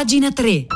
pagina 3.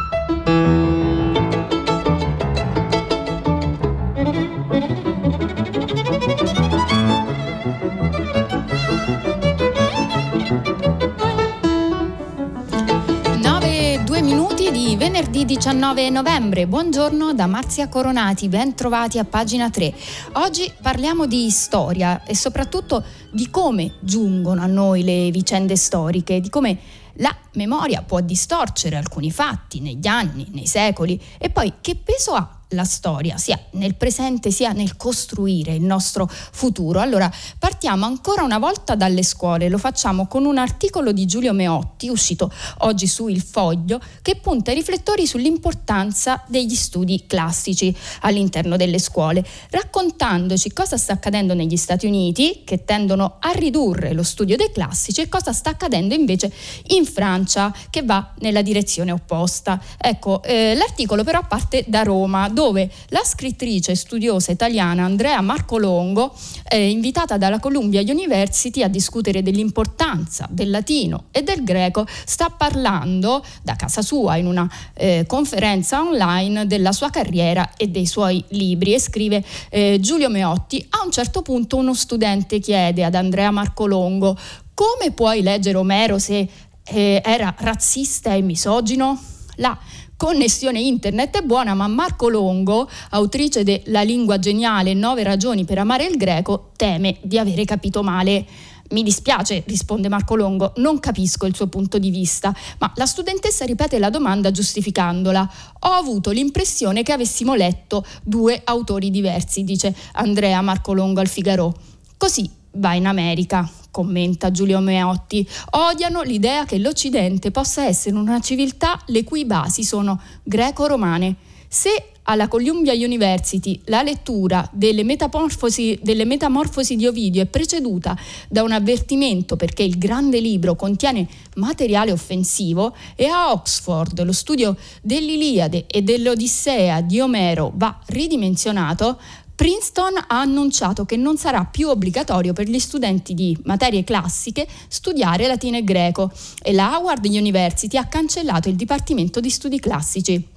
venerdì 19 novembre. Buongiorno da Marzia Coronati, ben trovati a pagina 3. Oggi parliamo di storia e soprattutto di come giungono a noi le vicende storiche, di come la memoria può distorcere alcuni fatti negli anni, nei secoli e poi che peso ha la storia, sia nel presente sia nel costruire il nostro futuro. Allora, partiamo ancora una volta dalle scuole, lo facciamo con un articolo di Giulio Meotti, uscito oggi su Il Foglio, che punta i riflettori sull'importanza degli studi classici all'interno delle scuole, raccontandoci cosa sta accadendo negli Stati Uniti, che tendono a ridurre lo studio dei classici, e cosa sta accadendo invece in Francia, che va nella direzione opposta. Ecco, eh, l'articolo però parte da Roma, dove dove la scrittrice e studiosa italiana Andrea Marcolongo, eh, invitata dalla Columbia University a discutere dell'importanza del latino e del greco, sta parlando da casa sua in una eh, conferenza online della sua carriera e dei suoi libri e scrive eh, Giulio Meotti, a un certo punto uno studente chiede ad Andrea Marcolongo come puoi leggere Omero se eh, era razzista e misogino? La connessione internet è buona, ma Marco Longo, autrice de La lingua geniale, nove ragioni per amare il greco, teme di avere capito male. Mi dispiace, risponde Marco Longo, non capisco il suo punto di vista, ma la studentessa ripete la domanda giustificandola. Ho avuto l'impressione che avessimo letto due autori diversi, dice Andrea Marco Longo al Figaro. Così va in America, commenta Giulio Meotti, odiano l'idea che l'Occidente possa essere una civiltà le cui basi sono greco-romane. Se alla Columbia University la lettura delle metamorfosi, delle metamorfosi, di Ovidio è preceduta da un avvertimento perché il grande libro contiene materiale offensivo e a Oxford lo studio dell'Iliade e dell'Odissea di Omero va ridimensionato, Princeton ha annunciato che non sarà più obbligatorio per gli studenti di materie classiche studiare latino e greco e la Howard University ha cancellato il Dipartimento di Studi Classici.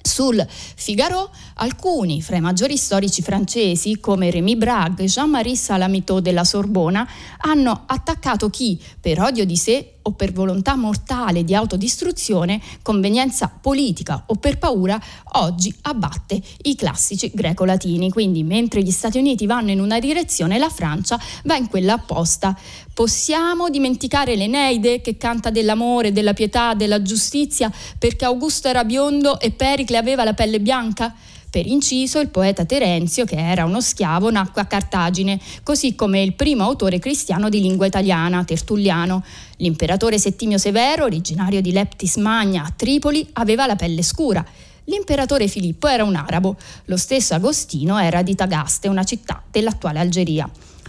Sul Figaro, alcuni fra i maggiori storici francesi, come Rémy Brague e Jean-Marie Salamito della Sorbona, hanno attaccato chi, per odio di sé o per volontà mortale di autodistruzione, convenienza politica o per paura, oggi abbatte i classici greco-latini. Quindi mentre gli Stati Uniti vanno in una direzione, la Francia va in quella opposta. Possiamo dimenticare l'Eneide che canta dell'amore, della pietà, della giustizia perché Augusto era biondo e Pericle aveva la pelle bianca? Per inciso, il poeta Terenzio, che era uno schiavo, nacque a Cartagine, così come il primo autore cristiano di lingua italiana, Tertulliano. L'imperatore Settimio Severo, originario di Leptis Magna a Tripoli, aveva la pelle scura. L'imperatore Filippo era un arabo, lo stesso Agostino era di Tagaste, una città dell'attuale Algeria.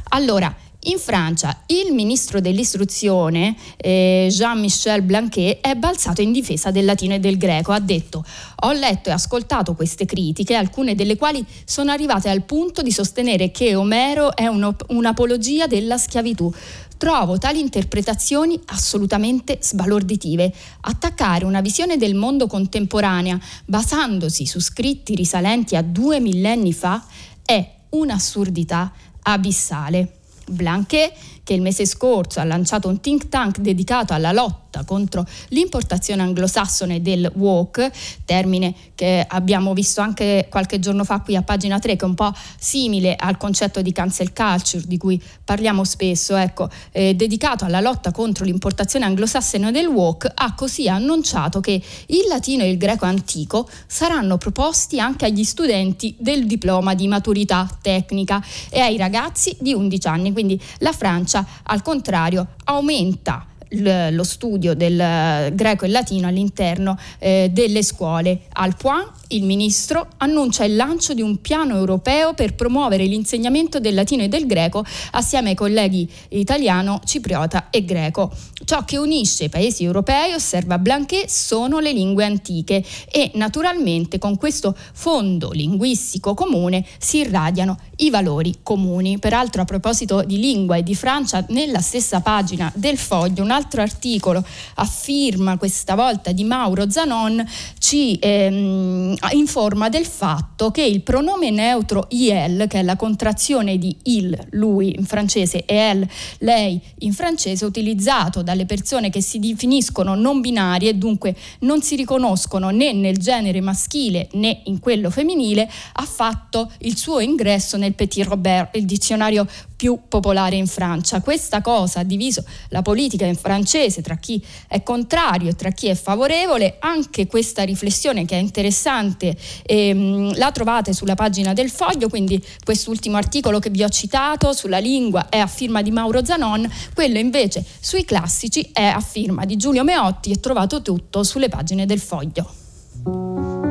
Allora, in Francia il ministro dell'istruzione eh, Jean-Michel Blanquet è balzato in difesa del latino e del greco. Ha detto ho letto e ascoltato queste critiche, alcune delle quali sono arrivate al punto di sostenere che Omero è un'apologia della schiavitù. Trovo tali interpretazioni assolutamente sbalorditive. Attaccare una visione del mondo contemporanea basandosi su scritti risalenti a due millenni fa è un'assurdità abissale. Blanquet, che il mese scorso ha lanciato un think tank dedicato alla lotta contro l'importazione anglosassone del walk, termine che abbiamo visto anche qualche giorno fa qui a pagina 3, che è un po' simile al concetto di cancel culture di cui parliamo spesso, ecco, eh, dedicato alla lotta contro l'importazione anglosassone del walk, ha così annunciato che il latino e il greco antico saranno proposti anche agli studenti del diploma di maturità tecnica e ai ragazzi di 11 anni, quindi la Francia al contrario aumenta lo studio del greco e latino all'interno eh, delle scuole. Al Point il ministro annuncia il lancio di un piano europeo per promuovere l'insegnamento del latino e del greco assieme ai colleghi italiano, cipriota e greco. Ciò che unisce i paesi europei, osserva Blanquet, sono le lingue antiche e naturalmente con questo fondo linguistico comune si irradiano i valori comuni. Peraltro a proposito di lingua e di Francia, nella stessa pagina del foglio un altro articolo a firma questa volta di Mauro Zanon ci ehm, informa del fatto che il pronome neutro IL, che è la contrazione di il, lui in francese e elle, lei in francese, utilizzato dalle persone che si definiscono non binarie e dunque non si riconoscono né nel genere maschile né in quello femminile, ha fatto il suo ingresso nel Petit Robert, il dizionario più popolare in Francia. Questa cosa ha diviso la politica in francese tra chi è contrario e tra chi è favorevole. Anche questa riflessione che è interessante ehm, la trovate sulla pagina del foglio, quindi quest'ultimo articolo che vi ho citato sulla lingua è a firma di Mauro Zanon, quello invece sui classici è a firma di Giulio Meotti e trovato tutto sulle pagine del foglio.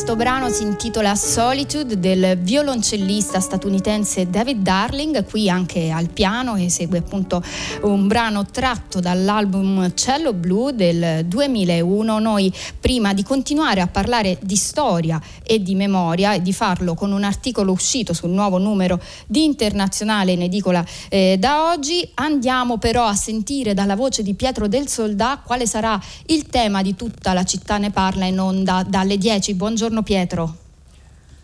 Questo brano si intitola Solitude del violoncellista statunitense David Darling, qui anche al piano e segue appunto un brano tratto dall'album Cello Blu del 2001. Noi prima di continuare a parlare di storia e di memoria e di farlo con un articolo uscito sul nuovo numero di Internazionale in edicola eh, da oggi, andiamo però a sentire dalla voce di Pietro del Soldà quale sarà il tema di tutta la città ne parla in onda dalle 10. Buon Buongiorno Pietro.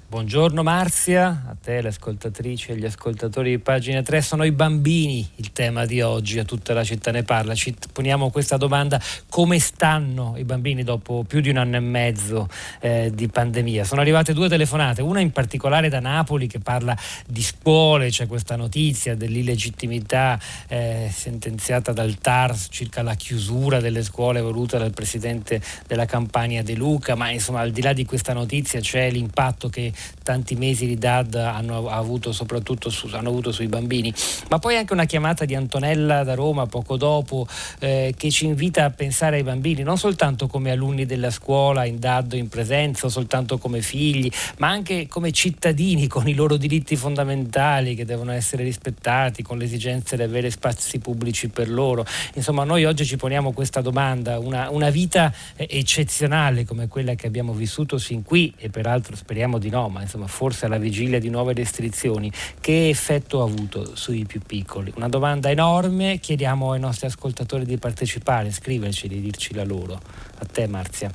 Buongiorno Marzia, a te le ascoltatrici e gli ascoltatori di pagina 3. Sono i bambini il tema di oggi, a tutta la città ne parla. Ci poniamo questa domanda, come stanno i bambini dopo più di un anno e mezzo eh, di pandemia? Sono arrivate due telefonate, una in particolare da Napoli che parla di scuole, c'è questa notizia dell'illegittimità eh, sentenziata dal TARS circa la chiusura delle scuole voluta dal presidente della campagna De Luca, ma insomma al di là di questa notizia c'è l'impatto che tanti mesi di DAD hanno avuto soprattutto su, hanno avuto sui bambini. Ma poi anche una chiamata di Antonella da Roma poco dopo eh, che ci invita a pensare ai bambini non soltanto come alunni della scuola in DAD in presenza soltanto come figli, ma anche come cittadini con i loro diritti fondamentali che devono essere rispettati, con l'esigenza di avere spazi pubblici per loro. Insomma, noi oggi ci poniamo questa domanda, una, una vita eh, eccezionale come quella che abbiamo vissuto sin qui e peraltro speriamo di no ma insomma forse alla vigilia di nuove restrizioni, che effetto ha avuto sui più piccoli? Una domanda enorme, chiediamo ai nostri ascoltatori di partecipare, scriverci, di dirci la loro. A te Marzia.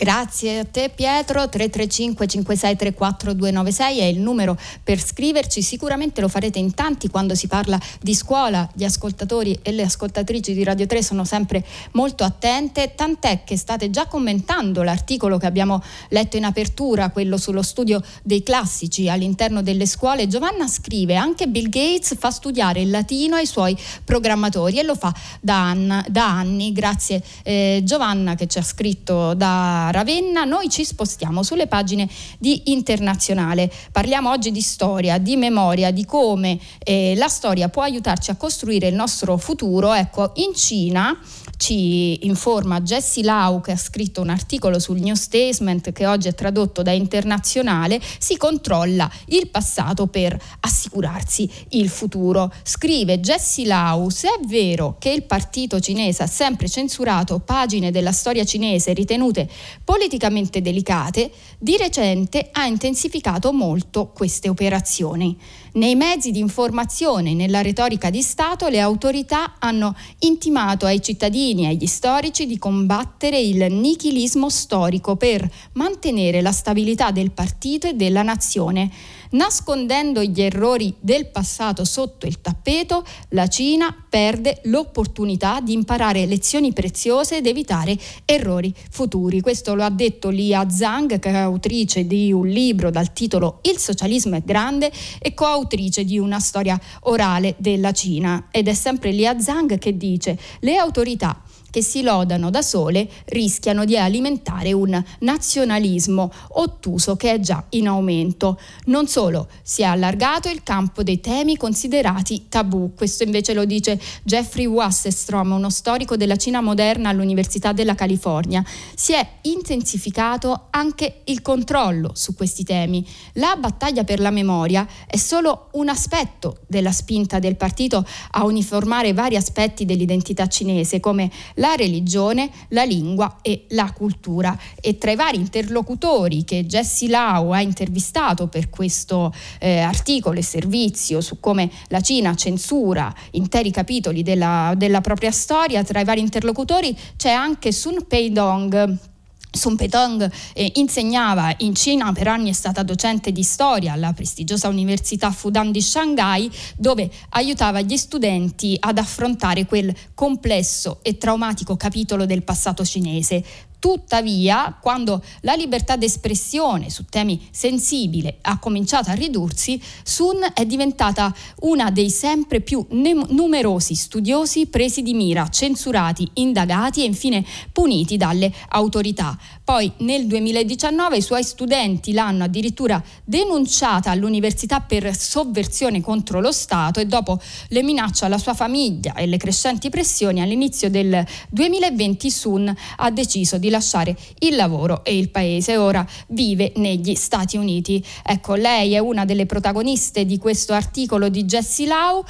Grazie a te Pietro, 335 5634 296 è il numero per scriverci, sicuramente lo farete in tanti quando si parla di scuola, gli ascoltatori e le ascoltatrici di Radio 3 sono sempre molto attente, tant'è che state già commentando l'articolo che abbiamo letto in apertura, quello sullo studio dei classici all'interno delle scuole. Giovanna scrive, anche Bill Gates fa studiare il latino ai suoi programmatori e lo fa da, anna, da anni, grazie eh, Giovanna che ci ha scritto da Ravenna, noi ci spostiamo sulle pagine di Internazionale. Parliamo oggi di storia, di memoria, di come eh, la storia può aiutarci a costruire il nostro futuro. Ecco, in Cina ci informa Jessie Lau che ha scritto un articolo sul New Statement che oggi è tradotto da Internazionale, si controlla il passato per assicurarsi il futuro. Scrive Jessie Lau, se è vero che il partito cinese ha sempre censurato pagine della storia cinese ritenute politicamente delicate, di recente ha intensificato molto queste operazioni. Nei mezzi di informazione e nella retorica di Stato le autorità hanno intimato ai cittadini e agli storici di combattere il nichilismo storico per mantenere la stabilità del partito e della nazione. Nascondendo gli errori del passato sotto il tappeto, la Cina perde l'opportunità di imparare lezioni preziose ed evitare errori futuri. Questo lo ha detto Lia Zhang, che è autrice di un libro dal titolo Il socialismo è grande e coautrice di una storia orale della Cina. Ed è sempre Lia Zhang che dice le autorità che si lodano da sole rischiano di alimentare un nazionalismo ottuso che è già in aumento. Non solo, si è allargato il campo dei temi considerati tabù. Questo invece lo dice Jeffrey Wasserstrom, uno storico della Cina moderna all'Università della California. Si è intensificato anche il controllo su questi temi. La battaglia per la memoria è solo un aspetto della spinta del partito a uniformare vari aspetti dell'identità cinese come la religione, la lingua e la cultura. E tra i vari interlocutori che Jessie Lau ha intervistato per questo eh, articolo e servizio su come la Cina censura interi capitoli della, della propria storia, tra i vari interlocutori c'è anche Sun Peidong Sun Petong eh, insegnava in Cina, per anni è stata docente di storia alla prestigiosa Università Fudan di Shanghai, dove aiutava gli studenti ad affrontare quel complesso e traumatico capitolo del passato cinese. Tuttavia, quando la libertà d'espressione su temi sensibili ha cominciato a ridursi, Sun è diventata una dei sempre più ne- numerosi studiosi presi di mira, censurati, indagati e infine puniti dalle autorità. Poi nel 2019 i suoi studenti l'hanno addirittura denunciata all'università per sovversione contro lo Stato e dopo le minacce alla sua famiglia e le crescenti pressioni all'inizio del 2020 Sun ha deciso di lasciare il lavoro e il paese. Ora vive negli Stati Uniti. Ecco, lei è una delle protagoniste di questo articolo di Jessie Lau,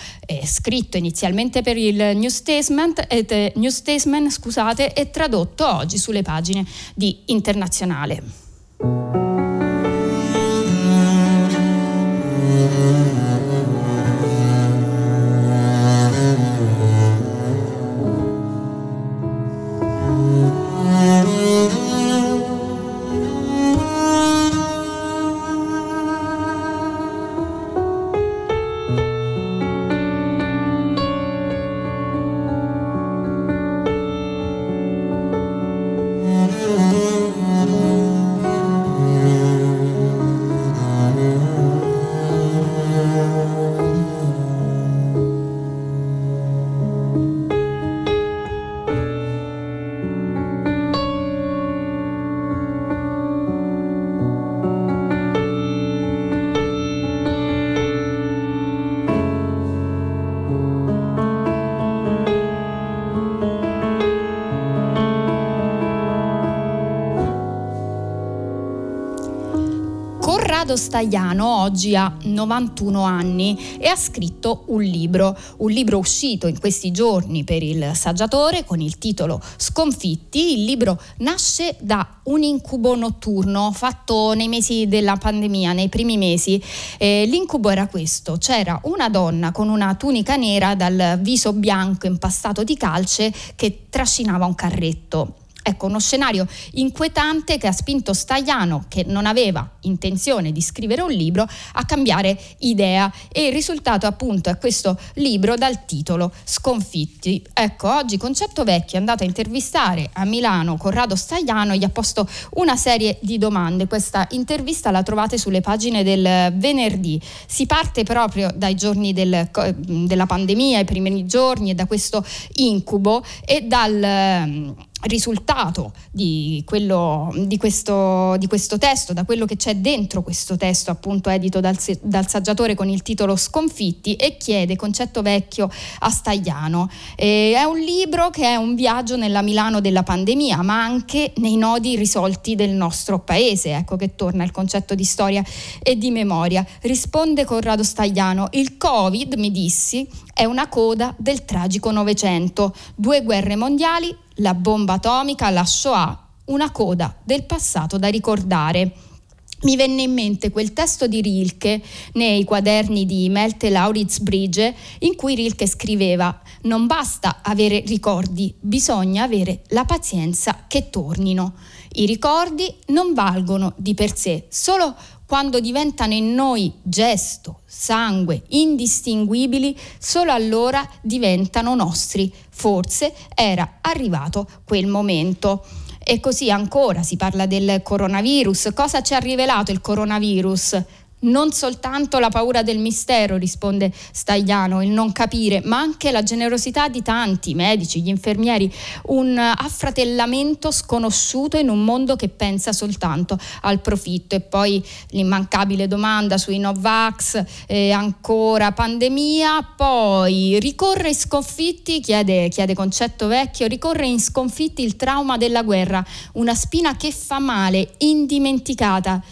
scritto inizialmente per il New Statesman, eh, New Statesman scusate, e tradotto oggi sulle pagine di Internazionale. Corrado Stagliano oggi ha 91 anni e ha scritto un libro, un libro uscito in questi giorni per il saggiatore con il titolo Sconfitti. Il libro nasce da un incubo notturno fatto nei mesi della pandemia, nei primi mesi. Eh, l'incubo era questo, c'era una donna con una tunica nera dal viso bianco impastato di calce che trascinava un carretto. Ecco, uno scenario inquietante che ha spinto Stagliano, che non aveva intenzione di scrivere un libro, a cambiare idea e il risultato appunto è questo libro dal titolo Sconfitti. Ecco, oggi Concetto Vecchio è andato a intervistare a Milano Corrado Stagliano e gli ha posto una serie di domande. Questa intervista la trovate sulle pagine del venerdì. Si parte proprio dai giorni del, della pandemia, i primi giorni e da questo incubo e dal risultato di, quello, di, questo, di, questo, testo, da quello che c'è dentro questo testo, appunto edito dal, dal, saggiatore con il titolo Sconfitti, e chiede concetto vecchio a Stagliano. E è un libro che è un viaggio nella Milano della pandemia, ma anche nei nodi risolti del nostro paese. Ecco che torna il concetto di storia e di memoria. Risponde Corrado Stagliano: Il Covid, mi dissi, è una coda del tragico Novecento, due guerre mondiali la bomba atomica, la Shoah, una coda del passato da ricordare. Mi venne in mente quel testo di Rilke nei quaderni di Melte Lauritz Bridge in cui Rilke scriveva non basta avere ricordi, bisogna avere la pazienza che tornino. I ricordi non valgono di per sé, solo quando diventano in noi gesto, sangue, indistinguibili, solo allora diventano nostri. Forse era arrivato quel momento. E così ancora si parla del coronavirus. Cosa ci ha rivelato il coronavirus? Non soltanto la paura del mistero, risponde Stagliano, il non capire, ma anche la generosità di tanti medici, gli infermieri, un affratellamento sconosciuto in un mondo che pensa soltanto al profitto. E poi l'immancabile domanda sui Novax, eh, ancora pandemia, poi ricorre in sconfitti, chiede, chiede Concetto Vecchio, ricorre in sconfitti il trauma della guerra, una spina che fa male, indimenticata.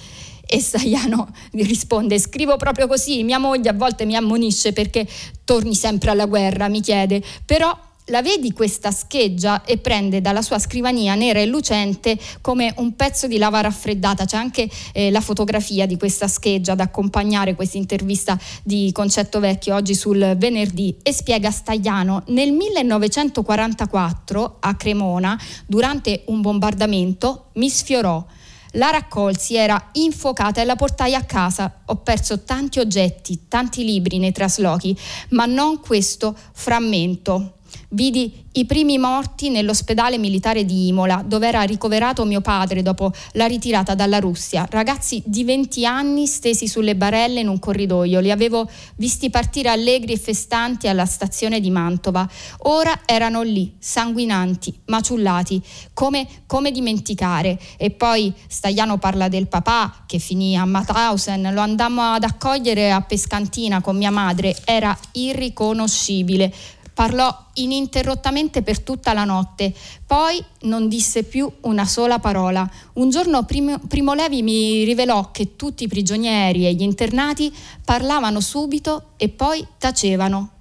E Saiano risponde, scrivo proprio così, mia moglie a volte mi ammonisce perché torni sempre alla guerra, mi chiede, però la vedi questa scheggia e prende dalla sua scrivania nera e lucente come un pezzo di lava raffreddata. C'è anche eh, la fotografia di questa scheggia ad accompagnare questa intervista di Concetto Vecchio oggi sul venerdì e spiega Stagliano nel 1944 a Cremona durante un bombardamento mi sfiorò la raccolsi, era infocata e la portai a casa. Ho perso tanti oggetti, tanti libri nei traslochi, ma non questo frammento. Vidi i primi morti nell'ospedale militare di Imola, dove era ricoverato mio padre dopo la ritirata dalla Russia. Ragazzi di 20 anni stesi sulle barelle in un corridoio. Li avevo visti partire allegri e festanti alla stazione di Mantova. Ora erano lì, sanguinanti, maciullati. Come, come dimenticare? E poi Stagliano parla del papà che finì a Mauthausen. Lo andammo ad accogliere a Pescantina con mia madre. Era irriconoscibile Parlò ininterrottamente per tutta la notte, poi non disse più una sola parola. Un giorno Primo, Primo Levi mi rivelò che tutti i prigionieri e gli internati parlavano subito e poi tacevano.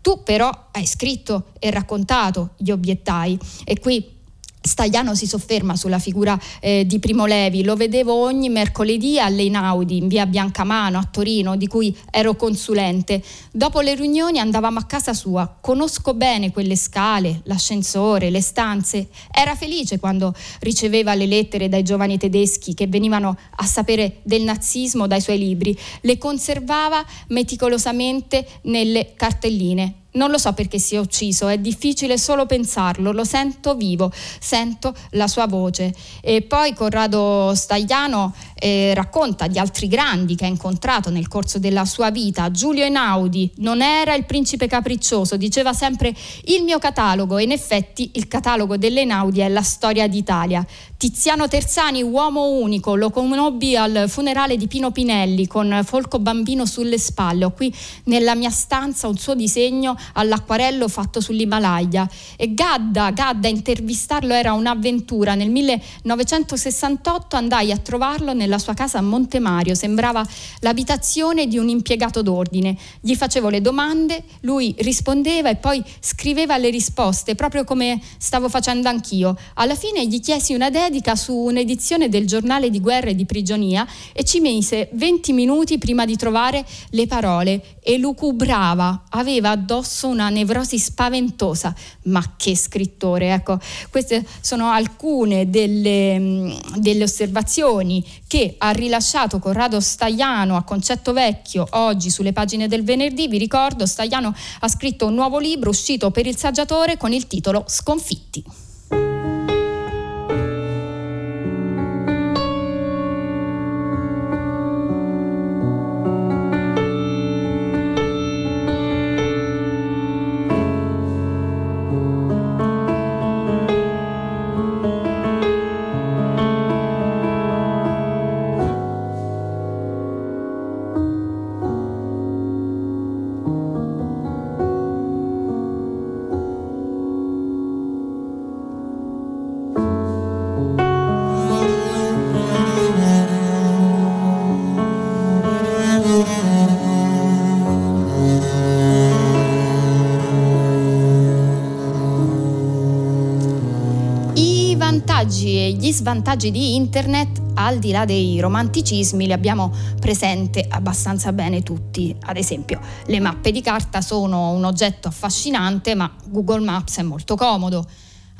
Tu però hai scritto e raccontato, gli obiettai, e qui Stagliano si sofferma sulla figura eh, di Primo Levi, lo vedevo ogni mercoledì all'Einaudi in via Biancamano a Torino, di cui ero consulente. Dopo le riunioni andavamo a casa sua, conosco bene quelle scale, l'ascensore, le stanze. Era felice quando riceveva le lettere dai giovani tedeschi che venivano a sapere del nazismo dai suoi libri, le conservava meticolosamente nelle cartelline non lo so perché si è ucciso, è difficile solo pensarlo, lo sento vivo, sento la sua voce. E poi Corrado Stagliano eh, racconta di altri grandi che ha incontrato nel corso della sua vita. Giulio Einaudi non era il principe capriccioso, diceva sempre il mio catalogo e in effetti il catalogo dell'Einaudi è la storia d'Italia. Tiziano Terzani, uomo unico, lo conobbi al funerale di Pino Pinelli con Folco Bambino sulle spalle. Ho qui nella mia stanza un suo disegno all'acquarello fatto sull'Himalaya. E Gadda, Gadda, intervistarlo era un'avventura. Nel 1968 andai a trovarlo nella sua casa a Montemario, sembrava l'abitazione di un impiegato d'ordine. Gli facevo le domande, lui rispondeva e poi scriveva le risposte, proprio come stavo facendo anch'io. Alla fine gli chiesi una dedica su un'edizione del giornale di guerra e di prigionia e ci mise 20 minuti prima di trovare le parole e lucubrava, aveva addosso una nevrosi spaventosa. Ma che scrittore, ecco, queste sono alcune delle, mm, delle osservazioni che ha rilasciato Corrado Stagliano a Concetto Vecchio oggi sulle pagine del venerdì. Vi ricordo, Stagliano ha scritto un nuovo libro uscito per il saggiatore con il titolo Sconfitti. Svantaggi di internet, al di là dei romanticismi, li abbiamo presente abbastanza bene tutti. Ad esempio, le mappe di carta sono un oggetto affascinante, ma Google Maps è molto comodo.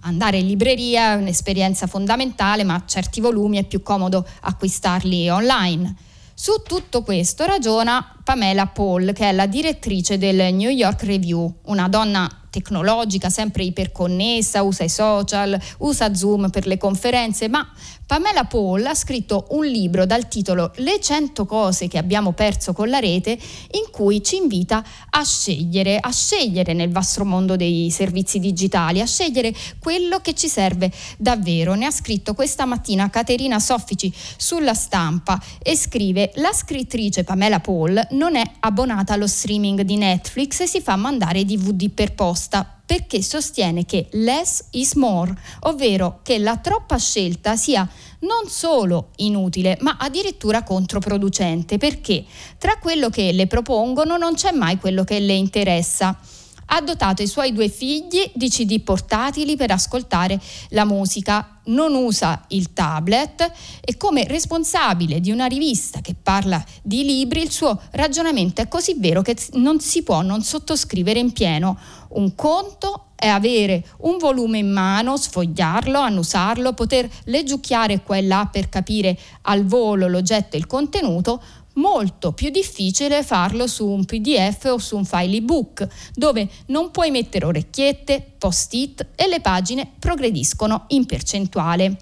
Andare in libreria è un'esperienza fondamentale, ma certi volumi è più comodo acquistarli online. Su tutto questo ragiona Pamela Paul, che è la direttrice del New York Review, una donna tecnologica, sempre iperconnessa, usa i social, usa Zoom per le conferenze, ma Pamela Paul ha scritto un libro dal titolo Le 100 cose che abbiamo perso con la rete in cui ci invita a scegliere, a scegliere nel vostro mondo dei servizi digitali, a scegliere quello che ci serve davvero. Ne ha scritto questa mattina Caterina Soffici sulla stampa e scrive la scrittrice Pamela Paul non è abbonata allo streaming di Netflix e si fa mandare DVD per posta perché sostiene che less is more, ovvero che la troppa scelta sia non solo inutile, ma addirittura controproducente, perché tra quello che le propongono non c'è mai quello che le interessa ha dotato i suoi due figli di CD portatili per ascoltare la musica, non usa il tablet e come responsabile di una rivista che parla di libri il suo ragionamento è così vero che non si può non sottoscrivere in pieno. Un conto è avere un volume in mano, sfogliarlo, annusarlo, poter leggiucchiare qua e là per capire al volo l'oggetto e il contenuto, molto più difficile farlo su un PDF o su un file ebook, dove non puoi mettere orecchiette, post-it e le pagine progrediscono in percentuale.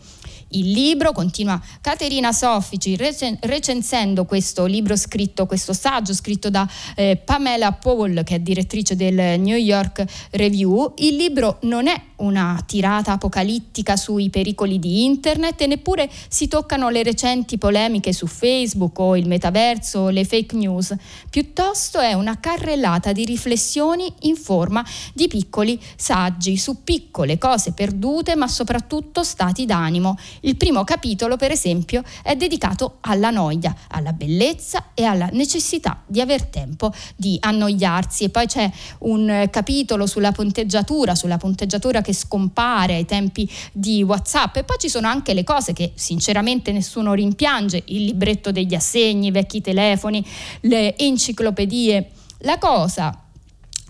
Il libro, continua Caterina Soffici recen- recensendo questo libro scritto, questo saggio scritto da eh, Pamela Paul, che è direttrice del New York Review, il libro non è una tirata apocalittica sui pericoli di internet e neppure si toccano le recenti polemiche su Facebook o il metaverso o le fake news, piuttosto è una carrellata di riflessioni in forma di piccoli saggi su piccole cose perdute ma soprattutto stati d'animo. Il primo capitolo, per esempio, è dedicato alla noia, alla bellezza e alla necessità di aver tempo di annoiarsi. E poi c'è un capitolo sulla punteggiatura, sulla punteggiatura che che scompare ai tempi di WhatsApp. E poi ci sono anche le cose che sinceramente nessuno rimpiange, il libretto degli assegni, i vecchi telefoni, le enciclopedie. La cosa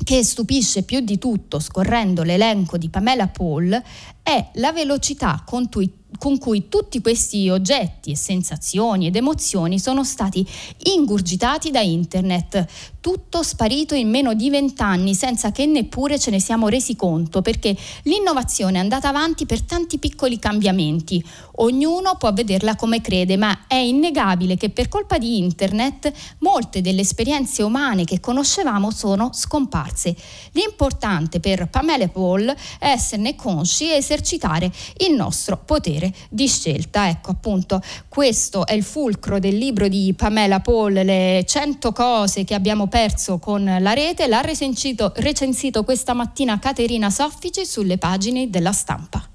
che stupisce più di tutto, scorrendo l'elenco di Pamela Paul, è la velocità con cui con cui tutti questi oggetti e sensazioni ed emozioni sono stati ingurgitati da internet, tutto sparito in meno di vent'anni senza che neppure ce ne siamo resi conto perché l'innovazione è andata avanti per tanti piccoli cambiamenti. Ognuno può vederla come crede, ma è innegabile che per colpa di internet molte delle esperienze umane che conoscevamo sono scomparse. L'importante per Pamela Paul è esserne consci e esercitare il nostro potere di scelta. Ecco appunto questo è il fulcro del libro di Pamela Paul, le 100 cose che abbiamo perso con la rete, l'ha recensito, recensito questa mattina Caterina Soffici sulle pagine della stampa.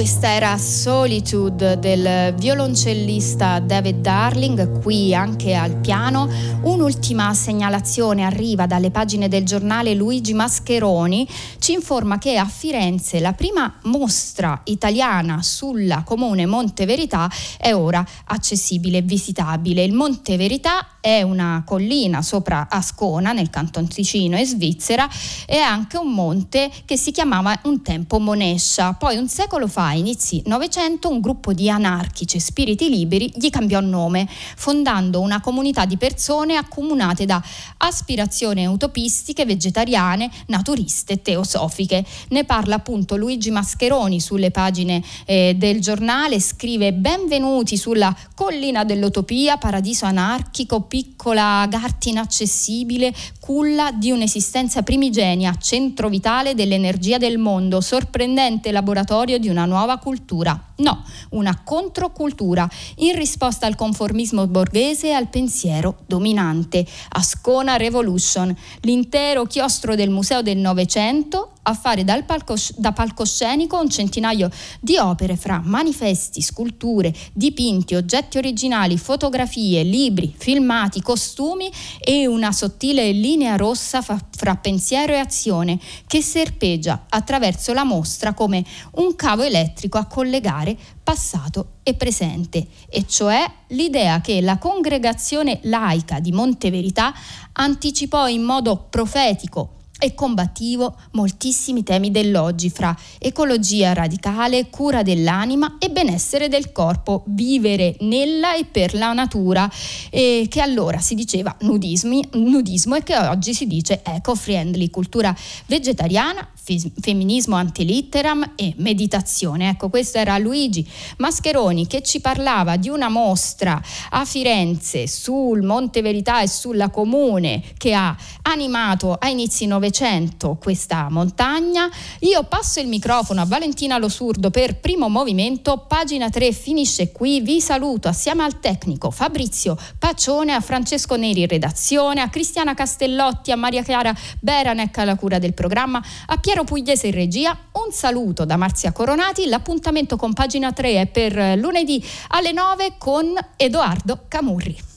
Questa era Solitude del violoncellista David Darling, qui anche al piano. Un'ultima segnalazione arriva dalle pagine del giornale Luigi Mascheroni, ci informa che a Firenze la prima mostra italiana sulla comune Monte Verità è ora accessibile e visitabile. Il Monte Verità è una collina sopra Ascona nel Canton Ticino e Svizzera e anche un monte che si chiamava un tempo Monescia. Poi un secolo fa, inizi Novecento, un gruppo di anarchici e spiriti liberi gli cambiò nome, fondando una comunità di persone accomunate da aspirazioni utopistiche, vegetariane, naturiste e teosofiche. Ne parla appunto Luigi Mascheroni sulle pagine eh, del giornale, scrive benvenuti sulla collina dell'utopia, paradiso anarchico, piccola garta inaccessibile, culla di un'esistenza primigenia, centro vitale dell'energia del mondo, sorprendente laboratorio di una nuova cultura. No, una controcultura in risposta al conformismo borghese e al pensiero dominante. Ascona Revolution, l'intero chiostro del Museo del Novecento a fare palcos- da palcoscenico un centinaio di opere fra manifesti, sculture, dipinti, oggetti originali, fotografie, libri, filmati, costumi e una sottile linea rossa fa- fra pensiero e azione che serpeggia attraverso la mostra come un cavo elettrico a collegare passato e presente, e cioè l'idea che la congregazione laica di Monteverità anticipò in modo profetico e combattivo moltissimi temi dell'oggi fra ecologia radicale, cura dell'anima e benessere del corpo, vivere nella e per la natura, e che allora si diceva nudismi, nudismo e che oggi si dice eco-friendly, cultura vegetariana, femminismo antilitteram e meditazione. Ecco, questo era Luigi Mascheroni che ci parlava di una mostra a Firenze sul Monte Verità e sulla Comune che ha animato a inizi Novecento questa montagna. Io passo il microfono a Valentina Losurdo per primo movimento, pagina 3 finisce qui, vi saluto assieme al tecnico Fabrizio Pacione, a Francesco Neri in redazione, a Cristiana Castellotti, a Maria Chiara Beranec alla cura del programma, a Piero Piero Pugliese in regia, un saluto da Marzia Coronati, l'appuntamento con pagina 3 è per lunedì alle 9 con Edoardo Camurri.